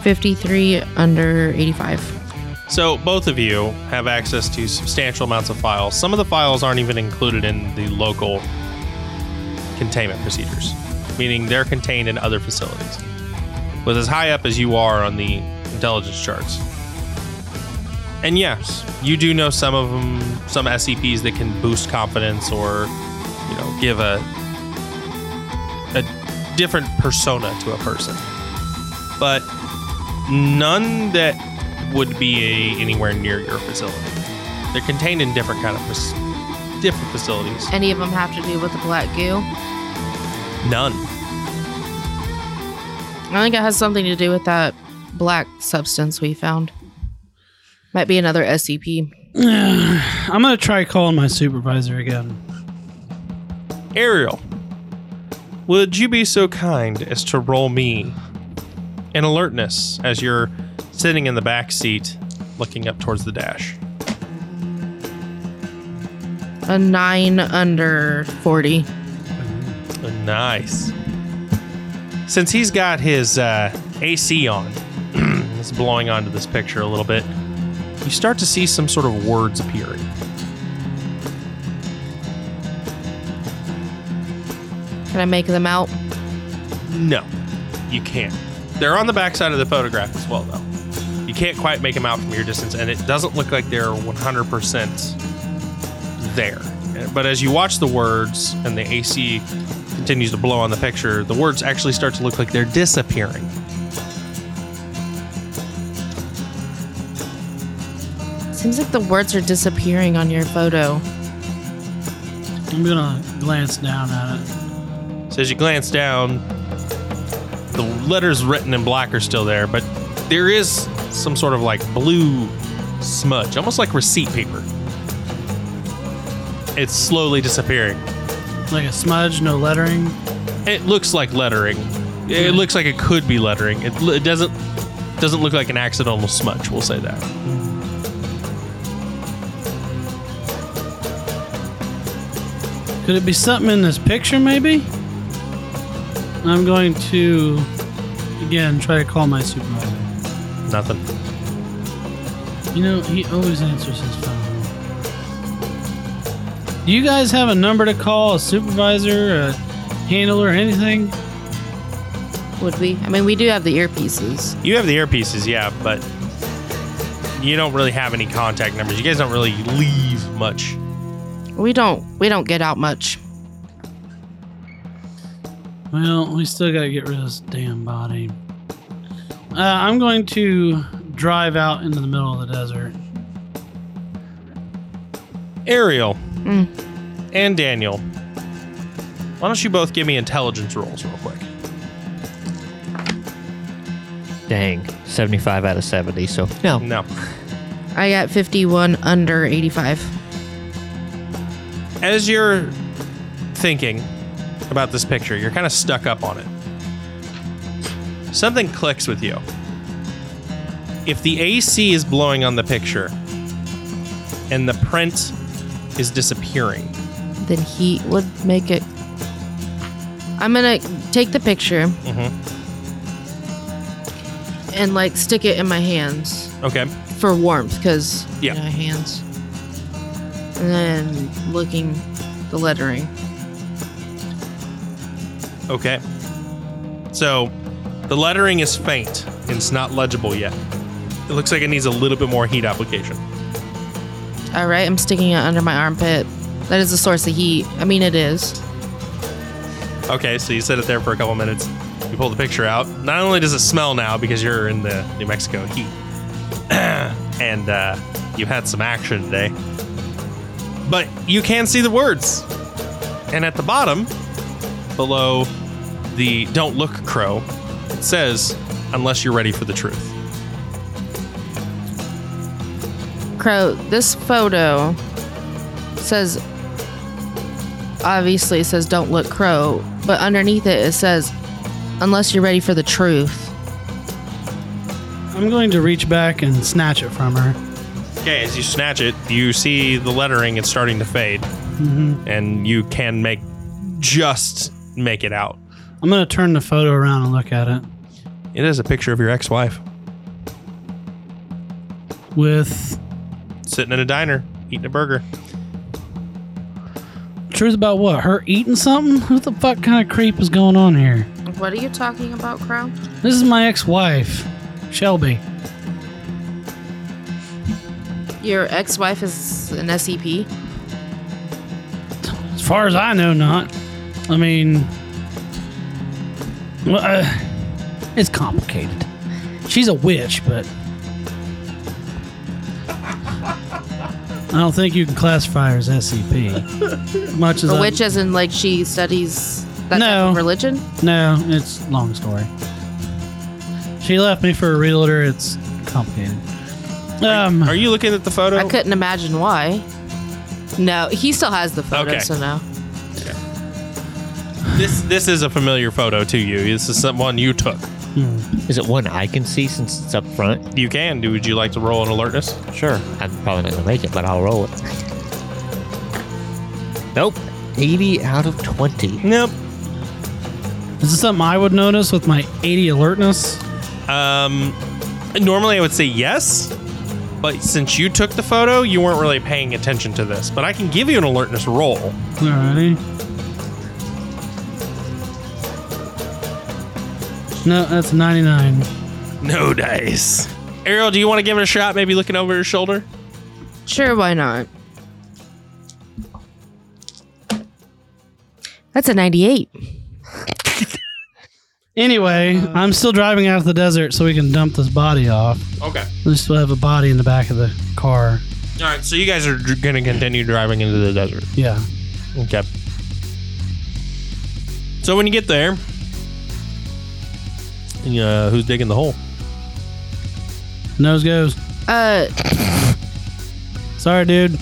53 under 85. So both of you have access to substantial amounts of files. Some of the files aren't even included in the local containment procedures, meaning they're contained in other facilities. With as high up as you are on the intelligence charts. And yes, you do know some of them, some SCPs that can boost confidence or, you know, give a a different persona to a person. But none that would be a, anywhere near your facility. They're contained in different kind of fac- different facilities. Any of them have to do with the black goo? None. I think it has something to do with that black substance we found. Might be another SCP. I'm gonna try calling my supervisor again. Ariel, would you be so kind as to roll me an alertness as you're sitting in the back seat looking up towards the dash? A 9 under 40. Nice. Since he's got his uh, AC on, it's blowing onto this picture a little bit. You start to see some sort of words appearing. Can I make them out? No, you can't. They're on the backside of the photograph as well, though. You can't quite make them out from your distance, and it doesn't look like they're 100% there. But as you watch the words and the AC continues to blow on the picture, the words actually start to look like they're disappearing. Seems like the words are disappearing on your photo. I'm gonna glance down at it. So as you glance down, the letters written in black are still there, but there is some sort of like blue smudge, almost like receipt paper. It's slowly disappearing. Like a smudge, no lettering. It looks like lettering. It hmm. looks like it could be lettering. It, it doesn't doesn't look like an accidental smudge. We'll say that. Hmm. Could it be something in this picture, maybe? I'm going to, again, try to call my supervisor. Nothing. You know, he always answers his phone. Do you guys have a number to call, a supervisor, a handler, anything? Would we? I mean, we do have the earpieces. You have the earpieces, yeah, but you don't really have any contact numbers. You guys don't really leave much. We don't. We don't get out much. Well, we still got to get rid of this damn body. Uh, I'm going to drive out into the middle of the desert. Ariel Mm. and Daniel, why don't you both give me intelligence rolls real quick? Dang, 75 out of 70. So, no. No. I got 51 under 85. As you're thinking about this picture, you're kind of stuck up on it. Something clicks with you. If the AC is blowing on the picture and the print is disappearing, Then heat would make it. I'm gonna take the picture Mhm. and like stick it in my hands okay, for warmth, because Yeah. you know, hands. And then looking the lettering. Okay. So the lettering is faint and it's not legible yet. It looks like it needs a little bit more heat application. All right, I'm sticking it under my armpit. That is a source of heat. I mean, it is. Okay, so you sit it there for a couple minutes. You pull the picture out. Not only does it smell now because you're in the New Mexico heat, and uh, you've had some action today, but you can see the words. And at the bottom, below the "Don't Look Crow," it says, "Unless you're ready for the truth." Crow, this photo says obviously it says don't look crow, but underneath it it says unless you're ready for the truth. I'm going to reach back and snatch it from her. Okay, as you snatch it, you see the lettering is starting to fade, mm-hmm. and you can make just make it out. I'm going to turn the photo around and look at it It is a picture of your ex-wife with sitting in a diner eating a burger. truth about what? Her eating something? What the fuck kind of creep is going on here? What are you talking about, Crow? This is my ex-wife, Shelby. Your ex-wife is an SCP. As far as I know, not. I mean, well, uh, it's complicated. She's a witch, but I don't think you can classify her as SCP. Much as A I- witch as in like she studies that type No. of religion? No, it's long story. She left me for a realtor. It's complicated. Um, Are you looking at the photo? I couldn't imagine why. No, he still has the photo, Okay. so no. This this is a familiar photo to you. This is someone you took. Is it one I can see since it's up front? You can do. Would you like to roll an alertness? Sure. I'm probably not gonna make it, but I'll roll it. Nope. 80 out of 20. Nope. is this something I would notice with my 80 alertness? Um, normally I would say yes, but since you took the photo, you weren't really paying attention to this. But I can give you an alertness roll. Alrighty. No, that's 99. No dice. Ariel, do you want to give it a shot? Maybe looking over your shoulder. Sure, why not? That's a 98. Anyway, I'm still driving out of the desert so we can dump this body off. Okay. We still have a body in the back of the car. All right. So you guys are going to continue driving into the desert. Yeah. Okay. So when you get there, uh, who's digging the hole? Nose goes. Uh, Sorry, dude.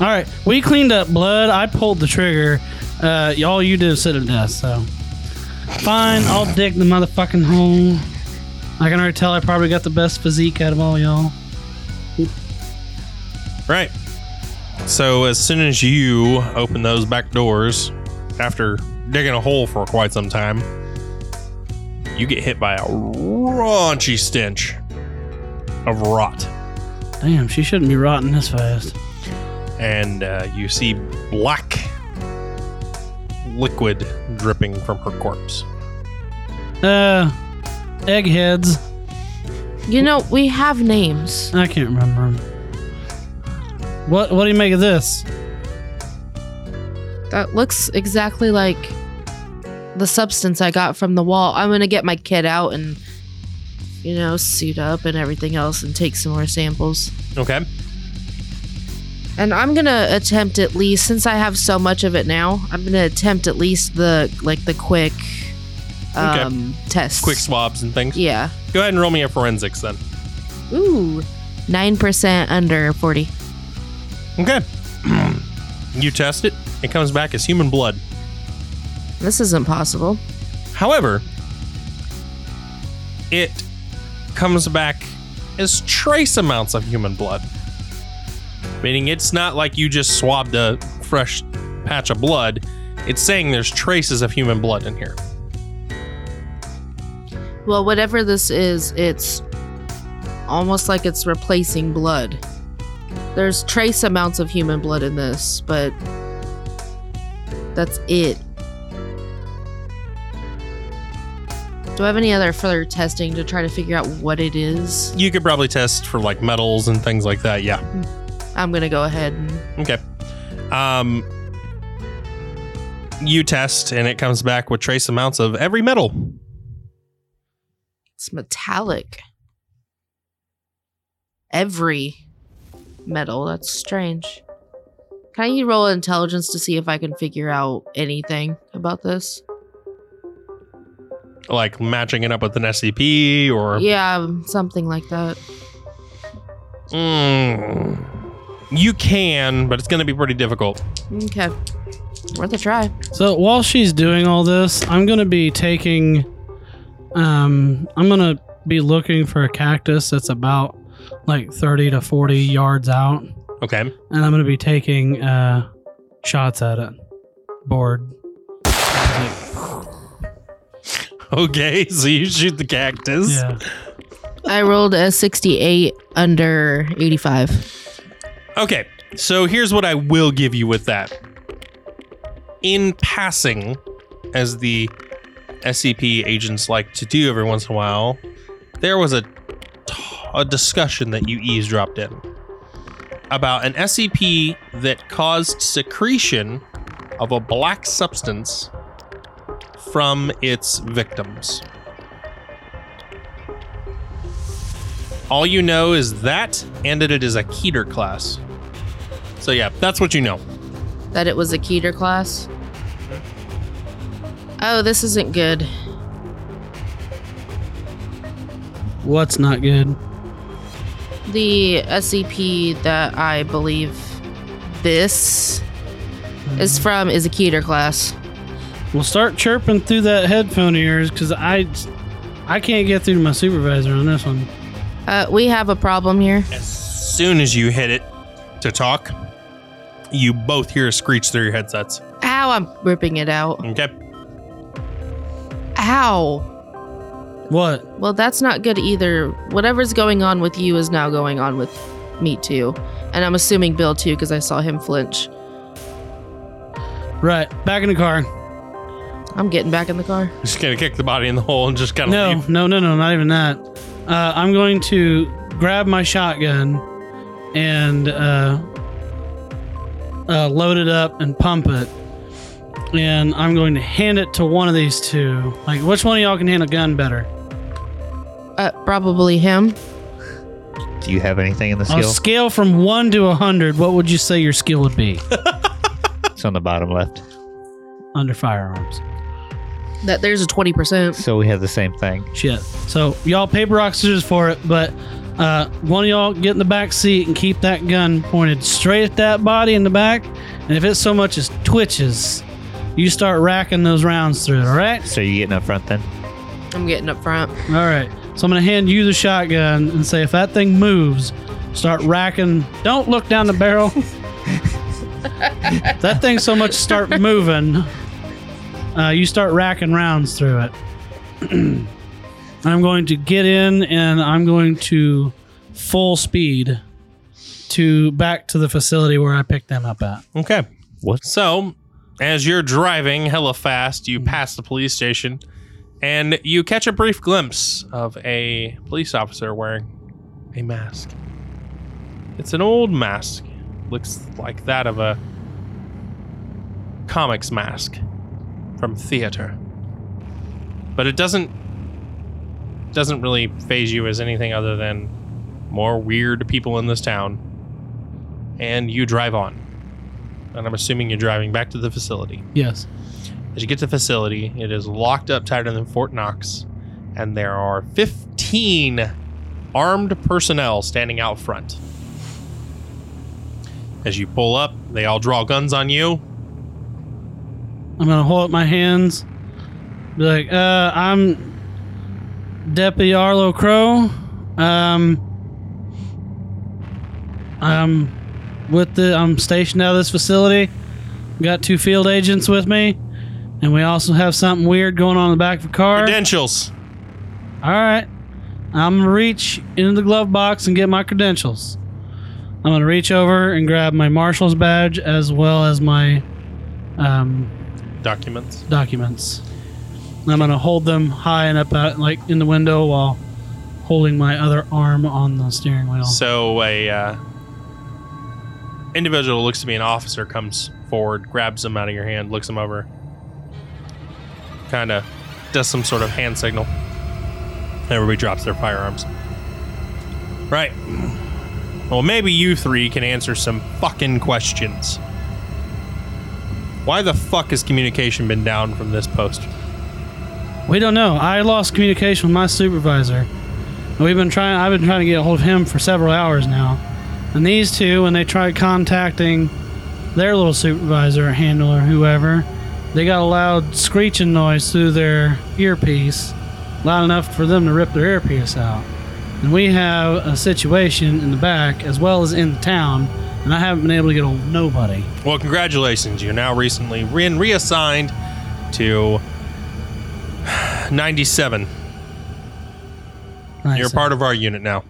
All right, we cleaned up blood. I pulled the trigger. Uh, all you did was sit at death. So fine, I'll dig the motherfucking hole. I can already tell I probably got the best physique out of all y'all. Right. So as soon as you open those back doors, after digging a hole for quite some time, you get hit by a raunchy stench of rot, Damn, she shouldn't be rotting this fast. and uh, you see black liquid dripping from her corpse. Uh, eggheads. you know, we have names. I can't remember. What What do you make of this? That looks exactly like the substance I got from the wall. I'm gonna get my kit out and, you know, suit up and everything else and take some more samples. Okay. And I'm gonna attempt at least, since I have so much of it now, I'm gonna attempt at least the like the quick um tests. Quick swabs and things. Yeah. Go ahead and roll me a forensics then. Ooh. Nine percent under forty. Okay. you test it. It comes back as human blood. This isn't possible. However, it comes back as trace amounts of human blood. Meaning it's not like you just swabbed a fresh patch of blood. It's saying there's traces of human blood in here. Well, whatever this is, it's almost like it's replacing blood. There's trace amounts of human blood in this, but that's it. Do I have any other further testing to try to figure out what it is? You could probably test for like metals and things like that. Yeah. Hmm. I'm gonna go ahead and Okay. Um, you test and it comes back with trace amounts of every metal. it's metallic. Every metal. That's strange. Can you roll intelligence to see if I can figure out anything about this? Like matching it up with an SCP or. Yeah, something like that. Mm, you can, but it's going to be pretty difficult. Okay. Worth a try. So while she's doing all this, I'm gonna be taking. Um, I'm gonna be looking for a cactus that's about like 30 to 40 yards out, Okay. and I'm gonna be taking uh, shots at it. Board. Okay. So you shoot the cactus. Yeah. I rolled a 68 under 85. Okay, so here's what I will give you with that. In passing, as the SCP agents like to do every once in a while, there was a, a discussion that you eavesdropped in about an SCP that caused secretion of a black substance from its victims. All you know is that and that it is a Keter class. So yeah, that's what you know. That it was a Keter class. Oh, this isn't good. What's not good? The SCP that I believe this is from is a Keter class. We'll start chirping through that headphone of yours because I, I can't get through to my supervisor on this one. Uh, we have a problem here. As soon as you hit it to talk, you both hear a screech through your headsets. Ow, I'm ripping it out. Okay. Ow. What? Well, that's not good either. Whatever's going on with you is now going on with me too. And I'm assuming Bill too because I saw him flinch. Right. Back in the car. I'm getting back in the car. Just gonna kick the body in the hole and just kind of No, leave. no, no, no, not even that. Uh, I'm going to grab my shotgun and uh, uh, load it up and pump it. And I'm going to hand it to one of these two. Like, which one of y'all can handle a gun better? Uh, probably him. Do you have anything in the On a skill? scale from one to a hundred, what would you say your skill would be It's on the bottom left. under firearms? That there's a 20%. So we have the same thing. Shit. So y'all paper rock scissors for it, but uh, one of y'all get in the back seat and keep that gun pointed straight at that body in the back. And if it so much as twitches, you start racking those rounds through it. All right. So you getting up front then? I'm getting up front. All right. So I'm gonna hand you the shotgun and say, if that thing moves, start racking. Don't look down the barrel. That thing so much start moving. Uh, you start racking rounds through it. I'm going to get in and I'm going to full speed to back to the facility where I picked them up at. Okay. What? So, as you're driving hella fast, you pass the police station and you catch a brief glimpse of a police officer wearing a mask. It's an old mask. Looks like that of a comics mask from theater. But it doesn't doesn't really phase you as anything other than more weird people in this town. And you drive on and I'm assuming you're driving back to the facility. Yes. As you get to the facility, it is locked up tighter than Fort Knox, and there are 15 armed personnel standing out front. As you pull up, they all draw guns on you. I'm gonna hold up my hands. Be like, uh, I'm Deputy Arlo Crow. Um, I'm with the. I'm stationed out of this facility. Got two field agents with me, and we also have something weird going on in the back of the car. Credentials. All right, I'm gonna reach into the glove box and get my credentials. I'm gonna reach over and grab my marshal's badge as well as my um, Documents. documents. I'm gonna hold them high and up out, like in the window, while holding my other arm on the steering wheel. So a uh, individual looks to be an officer, comes forward, grabs them out of your hand, looks them over, kind of does some sort of hand signal. Everybody drops their firearms. Right. Well, maybe you three can answer some fucking questions. Why the fuck has communication been down from this post? We don't know. I lost communication with my supervisor. We've been trying. I've been trying to get a hold of him for several hours now. And these two, when they tried contacting their little supervisor, handler, whoever, they got a loud screeching noise through their earpiece, loud enough for them to rip their earpiece out. And we have a situation in the back as well as in the town, and I haven't been able to get a hold of nobody. Well, congratulations. You're now recently re- reassigned to 97. Nice. You're part of our unit now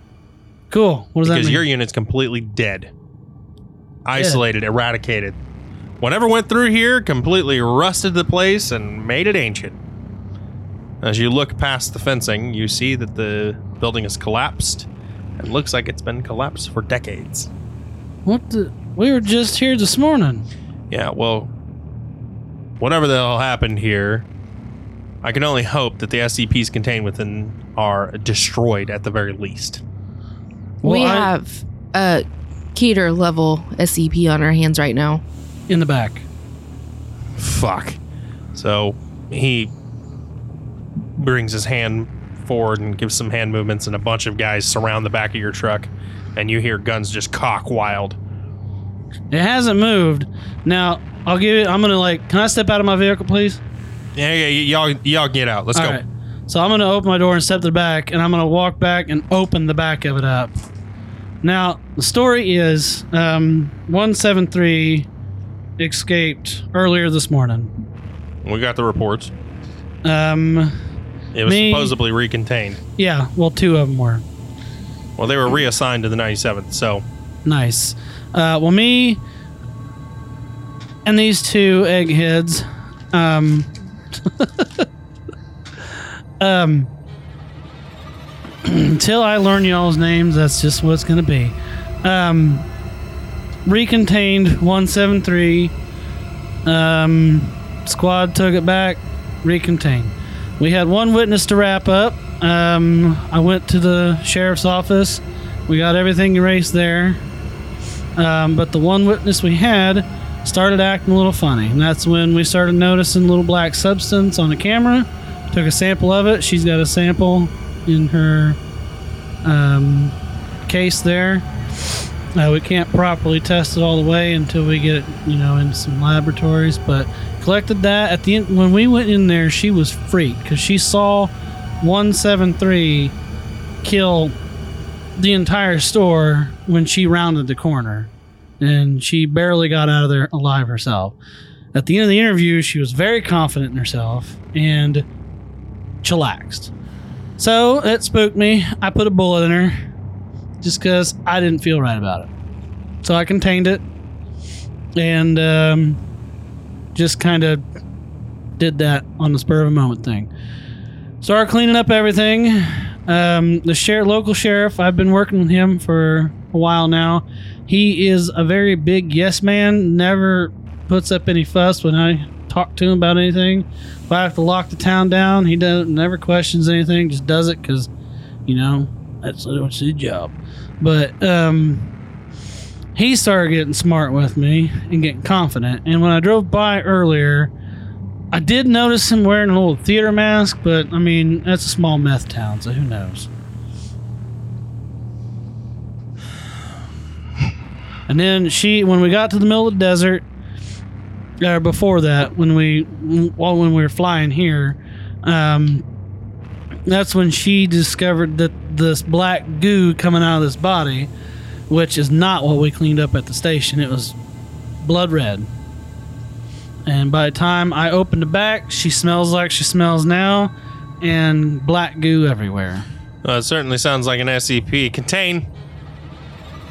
Cool. What does that mean? because mean? your unit's completely dead, isolated, eradicated. Whatever went through here completely rusted the place and made it ancient. As you look past the fencing, you see that the building has collapsed and looks like it's been collapsed for decades. what the? We were just here this morning. Yeah, well, whatever the hell happened here, I can only hope that the SCPs contained within are destroyed at the very least. we I- have a Keter level SCP on our hands right now. in the back. Fuck. So he brings his hand forward and gives some hand movements, and a bunch of guys surround the back of your truck, and you hear guns just cock wild. It hasn't moved. Now I'll give it. I'm gonna like. Can I step out of my vehicle, please? Yeah, yeah, y'all, y'all get out. Let's All go. right. So I'm gonna open my door and step to the back, and I'm gonna walk back and open the back of it up. Now the story is, um, 173 escaped earlier this morning. We got the reports. Um, It was Me- supposedly recontained. yeah. Well, two of them were. Well, they were reassigned to the 97th, so Nice. Uh, well, me and these two eggheads, um, um, until I learn y'all's names, that's just what's gonna be. Um, recontained 173. Um, squad took it back, recontained. We had one witness to wrap up. Um, I went to the sheriff's office. We got everything erased there. Um, but the one witness we had started acting a little funny. And that's when we started noticing a little black substance on the camera. Took a sample of it. She's got a sample in her um, case there. Uh, we can't properly test it all the way until we get it, you know, in some laboratories. But collected that at the end when we went in there. She was freaked because she saw 173 kill the entire store when she rounded the corner and she barely got out of there alive herself. At the end of the interview, she was very confident in herself and chillaxed. So it spooked me. I put a bullet in her just because I didn't feel right about it. So I contained it and um, just kind of did that on the spur of a moment thing. Started cleaning up everything. Um, the sheriff, local sheriff, I've been working with him for a while now. He is a very big yes man. Never puts up any fuss when I talk to him about anything. If I have to lock the town down, he doesn't never questions anything. Just does it because, you know, that's that's his job. But um, he started getting smart with me and getting confident. And when I drove by earlier, I did notice him wearing a little theater mask, but I mean, that's a small meth town, so who knows? And then she, when we got to the middle of the desert, or before that, when we, well, when we were flying here, um, that's when she discovered that this black goo coming out of this body, which is not what we cleaned up at the station. It was blood red. And by the time I opened the back, she smells like she smells now, and black goo everywhere. uh, it certainly sounds like an SCP. Contain.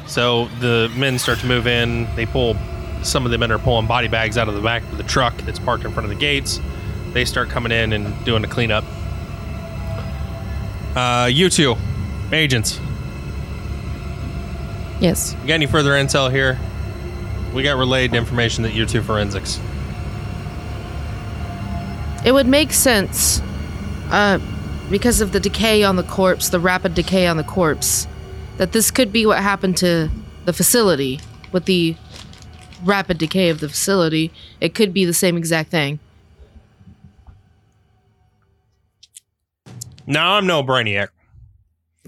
So the men start to move in. They pull. Some of the men are pulling body bags out of the back of the truck that's parked in front of the gates. They start coming in and doing a cleanup. Uh, you two, agents, Yes. you got any further intel here? We got relayed information that you're two forensics. It would make sense, uh, because of the decay on the corpse, the rapid decay on the corpse, that this could be what happened to the facility with the rapid decay of the facility. It could be the same exact thing. Now I'm no brainiac.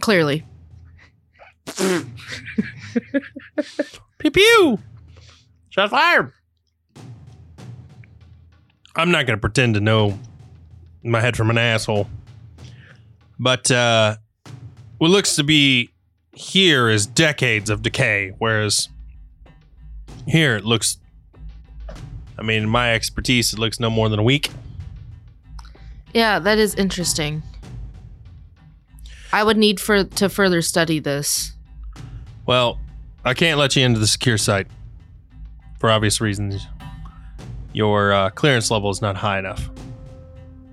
Clearly. Pew pew. Shot fired. I'm not going to pretend to know my head from an asshole. But uh, what looks to be here is decades of decay, whereas here it looks. I mean, in my expertise, it looks no more than a week. Yeah, that is interesting. I would need for to further study this. Well, I can't let you into the secure site for obvious reasons. Your uh, clearance level is not high enough.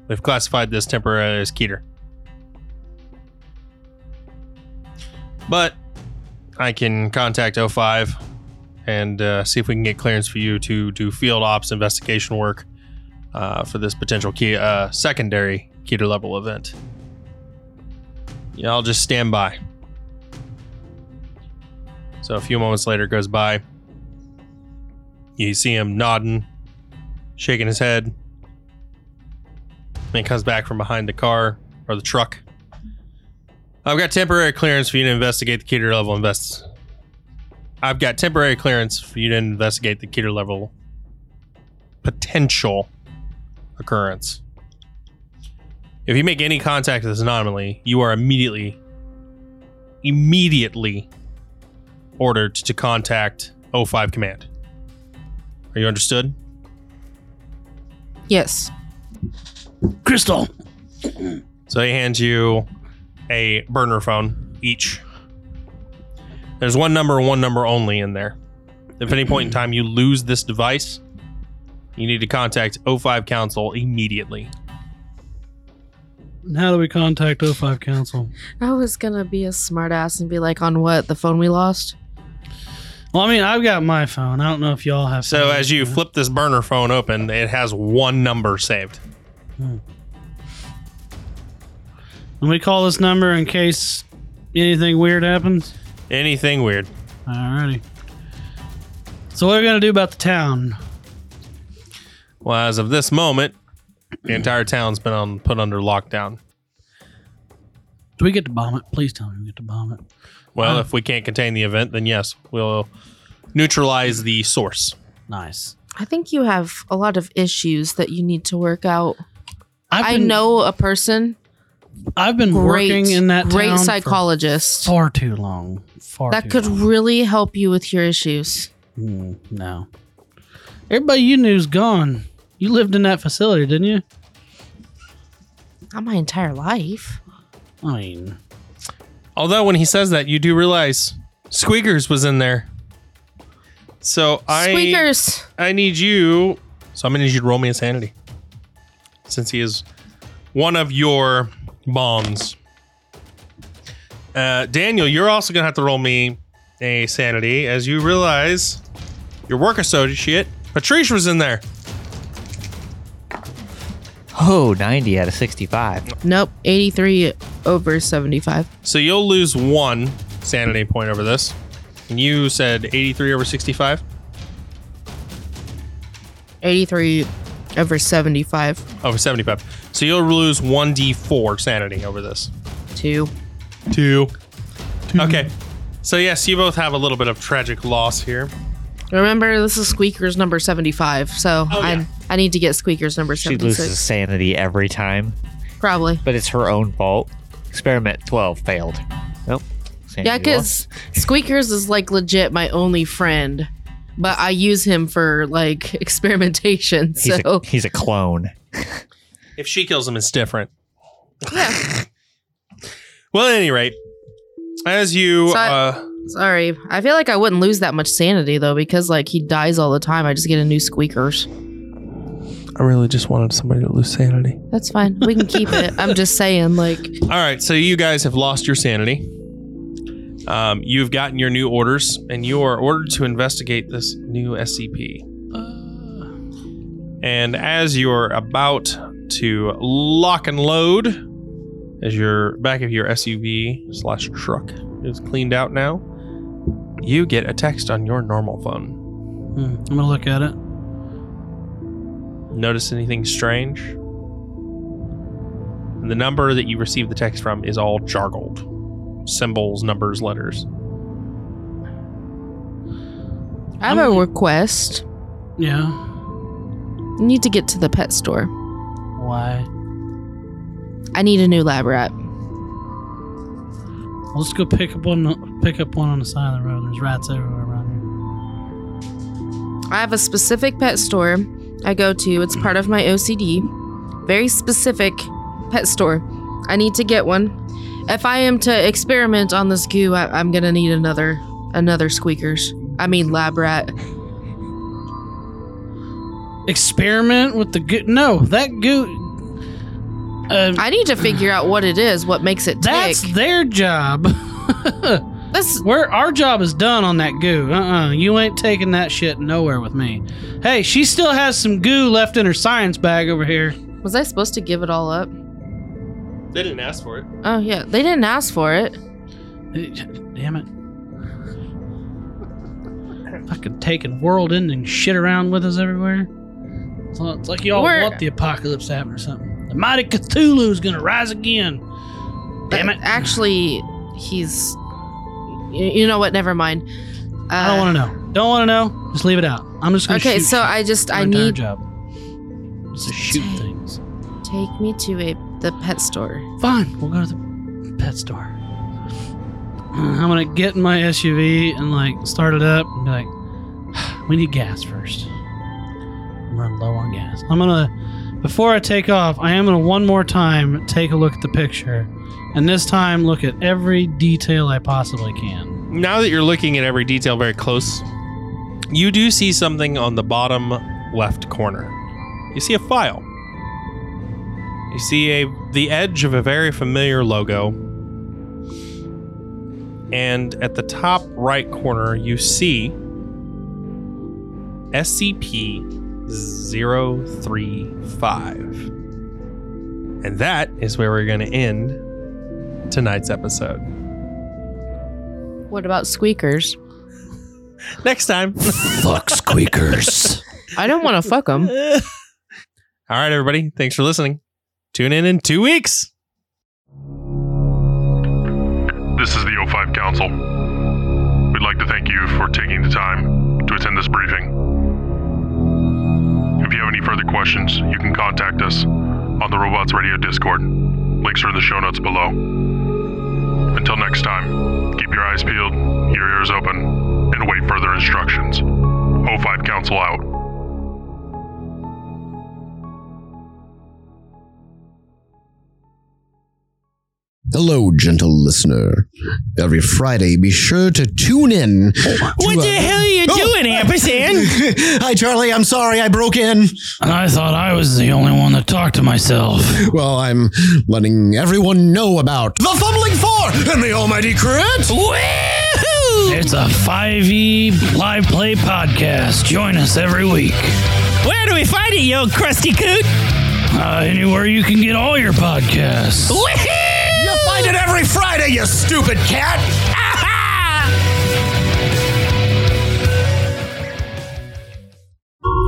We've classified this temporarily as Keter. But I can contact O5 and uh, see if we can get clearance for you to do field ops investigation work uh, for this potential key, uh, secondary Keter level event. Yeah, I'll just stand by. So a few moments later goes by. You see him nodding, shaking his head. Then he comes back from behind the car or the truck. I've got temporary clearance for you to investigate the Keter level invest. I've got temporary clearance for you to investigate the Keter level potential occurrence. If you make any contact with this anomaly, you are immediately, immediately ordered to contact O5 Command. Are you understood? Yes. Crystal. So he hands you a burner phone each. There's one number one number only in there. If at any point in time you lose this device, you need to contact O5 Council immediately. How do we contact O5 Council? I was gonna be a smartass and be like, on what? The phone we lost? Well, I mean, I've got my phone. I don't know if y'all have. So phones. as you flip this burner phone open, it has one number saved. Hmm. And we call this number in case anything weird happens. Anything weird? Alrighty. So what are we gonna do about the town? Well, as of this moment, the entire town's been on put under lockdown. Do we get to bomb it? Please tell me we get to bomb it. Well, Uh. if we can't contain the event, then yes, we'll neutralize the source. Nice. I think you have a lot of issues that you need to work out. I've I been- know a person, I've been great, working in that great town for psychologist far too long. Far that too could long. really help you with your issues. Hmm, no. Everybody you knew's gone. You lived in that facility, didn't you? Not my entire life. I mean, Although when he says that, you do realize Squeakers was in there. So I Squeakers. I need you. So I'm gonna need you to roll me a sanity, since he is one of your bonds. Uh, Daniel, you're also gonna have to roll me a sanity as you realize your work associate Patrice was in there. Oh, 90 out of 65. Nope. 83 over 75. So you'll lose one sanity point over this. And you said 83 over 65. 83 over 75. Over 75. So you'll lose 1d4 sanity over this. Two. Two. Okay. So yes, you both have a little bit of tragic loss here. Remember, this is Squeaker's number 75. So Oh, yeah. I I need to get Squeaker's number She 76. loses sanity every time, Probably. but it's her own fault. Experiment 12 failed. Nope. Sanity Yeah, because Squeakers is like legit my only friend. But I use him for like experimentation. He's, So a, he's a clone. If she kills him, it's different. yeah. Well, at any rate, as you So I- uh, Sorry. I feel like I wouldn't lose that much sanity though, because like he dies all the time. I just get a new squeakers. I really just wanted somebody to lose sanity. That's fine. We can keep it. I'm just saying, like, All right, so you guys have lost your sanity. Um, you've gotten your new orders, and you are ordered to investigate this new SCP. And as you're about to lock and load, as your back of your SUV slash truck is cleaned out now, you get a text on your normal phone. Hmm, I'm gonna look at it. Notice anything strange? And the number that you received the text from is all jargled symbols, numbers, letters. I have a request. Yeah. I need to get to the pet store. Why? I need a new lab rat. Let's go pick up one. Pick up one on the side of the road. There's rats everywhere around here. I have a specific pet store I go to. It's part of my OCD. Very specific pet store. I need to get one. If I am to experiment on this goo, I, am gonna need another another squeakers. I mean lab rat. Experiment with the goo. No, that goo. Uh, I need to figure out what it is, what makes it tick. that's their job. That's Where our job is done on that goo. Uh-uh. You ain't taking that shit nowhere with me. Hey, she still has some goo left in her science bag over here. was I supposed to give it all up? They didn't ask for it. Oh yeah, they didn't ask for it. Damn it. Fucking taking world ending shit around with us everywhere. It's like y'all We're- want the apocalypse to happen or something. The mighty Cthulhu's gonna rise again. Damn it. Uh, Actually, he's. You, you know what? Never mind. Uh, I don't want to know. Don't want to know. Just leave it out. I'm just gonna Okay, shoot so shit. I just I entire need job. Just to shoot things. take me to a the pet store. Fine, we'll go to the pet store. Uh, I'm gonna get in my SUV and like start it up and be like, we need gas first. I'm running low on gas. I'm gonna before I take off, I am gonna one more time take a look at the picture, and this time look at every detail I possibly can. Now that you're looking at every detail very close, you do see something on the bottom left corner. You see a file. You see a the edge of a very familiar logo. And at the top right corner, you see SCP 035. And that is where we're going to end tonight's episode. What about squeakers? Next time. Fuck squeakers. I don't want to fuck them. All right, everybody. Thanks for listening. Tune in in two weeks. This is the O5 Council. We'd like to thank you for taking the time to attend this briefing. If you have any further questions, you can contact us on the Robots Radio Discord. Links are in the show notes below. Until next time, keep your eyes peeled, your ears open, and await further instructions. O5 Council out. Hello, gentle listener. Every Friday, be sure to tune in. What the hell are you doing, Ampersand? Hi, Charlie. I'm sorry I broke in. I thought I was the only one that talked to myself. Well, I'm letting everyone know about the Fumbling Four and the Almighty Crit. Woohoo! It's a 5e live play podcast. Join us every week. Where do we find it, you old crusty coot? Uh, anywhere you can get all your podcasts. Woohoo! It every Friday, you stupid cat.